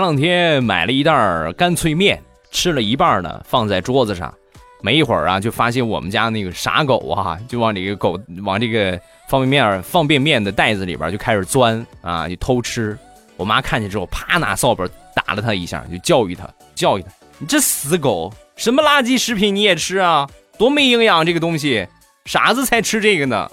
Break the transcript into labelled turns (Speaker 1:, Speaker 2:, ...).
Speaker 1: 前两天买了一袋干脆面吃了一半呢放在桌子上没一会儿啊就发现我们家那个傻狗啊就往这个狗往这个方便面方便面的袋子里边就开始钻啊就偷吃。我妈看见之后啪拿扫把打了他一下就教育他教育他你这死狗什么垃圾食品你也吃啊？多没营养这个东西傻子才吃这个呢。